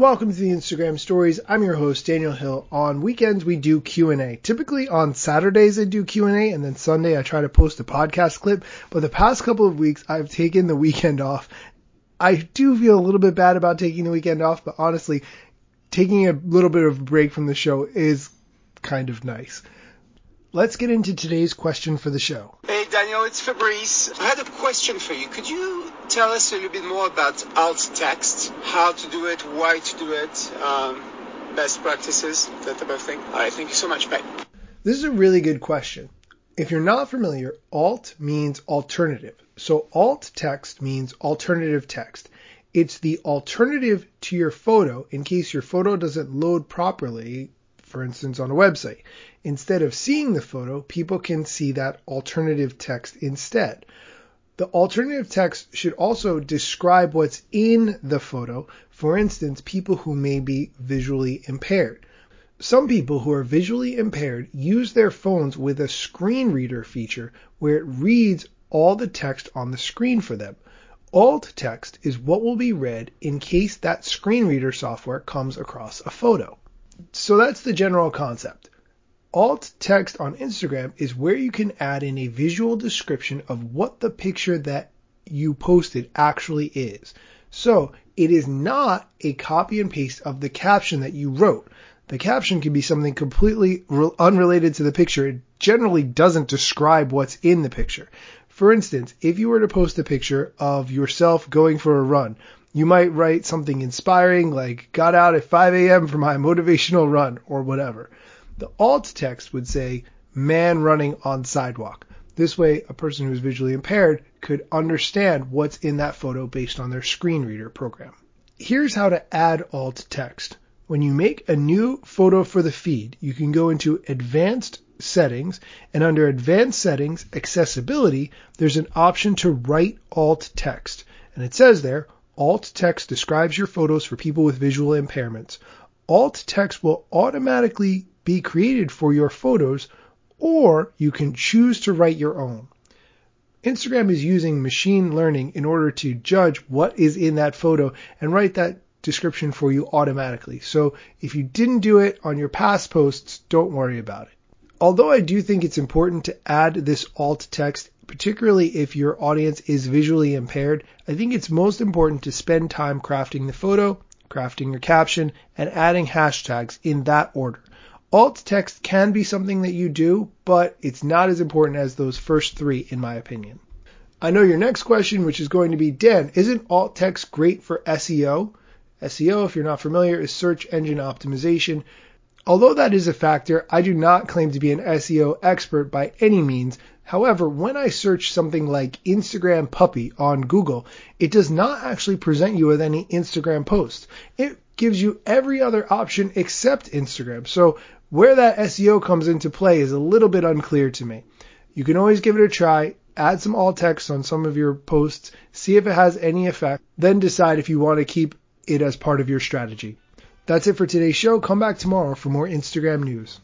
Welcome to the Instagram Stories. I'm your host Daniel Hill. On weekends we do Q&A. Typically on Saturdays I do Q&A and then Sunday I try to post a podcast clip, but the past couple of weeks I've taken the weekend off. I do feel a little bit bad about taking the weekend off, but honestly, taking a little bit of a break from the show is kind of nice. Let's get into today's question for the show. Hey Daniel, it's Fabrice. I had a question for you. Could you tell us a little bit more about alt text? How to do it, why to do it, um, best practices, that type of thing. All right, thank you so much. Bye. This is a really good question. If you're not familiar, alt means alternative. So alt text means alternative text. It's the alternative to your photo in case your photo doesn't load properly, for instance, on a website. Instead of seeing the photo, people can see that alternative text instead. The alternative text should also describe what's in the photo. For instance, people who may be visually impaired. Some people who are visually impaired use their phones with a screen reader feature where it reads all the text on the screen for them. Alt text is what will be read in case that screen reader software comes across a photo. So that's the general concept. Alt text on Instagram is where you can add in a visual description of what the picture that you posted actually is. So it is not a copy and paste of the caption that you wrote. The caption can be something completely unrelated to the picture. It generally doesn't describe what's in the picture. For instance, if you were to post a picture of yourself going for a run, you might write something inspiring like got out at 5 a.m. for my motivational run or whatever. The alt text would say man running on sidewalk. This way, a person who's visually impaired could understand what's in that photo based on their screen reader program. Here's how to add alt text. When you make a new photo for the feed, you can go into advanced settings and under advanced settings accessibility, there's an option to write alt text. And it says there, alt text describes your photos for people with visual impairments. Alt text will automatically be created for your photos, or you can choose to write your own. Instagram is using machine learning in order to judge what is in that photo and write that description for you automatically. So if you didn't do it on your past posts, don't worry about it. Although I do think it's important to add this alt text, particularly if your audience is visually impaired, I think it's most important to spend time crafting the photo, crafting your caption, and adding hashtags in that order. Alt text can be something that you do, but it's not as important as those first three, in my opinion. I know your next question, which is going to be Dan, isn't alt text great for SEO? SEO, if you're not familiar, is search engine optimization. Although that is a factor, I do not claim to be an SEO expert by any means. However, when I search something like Instagram puppy on Google, it does not actually present you with any Instagram posts. It gives you every other option except Instagram. So where that SEO comes into play is a little bit unclear to me. You can always give it a try, add some alt text on some of your posts, see if it has any effect, then decide if you want to keep it as part of your strategy. That's it for today's show. Come back tomorrow for more Instagram news.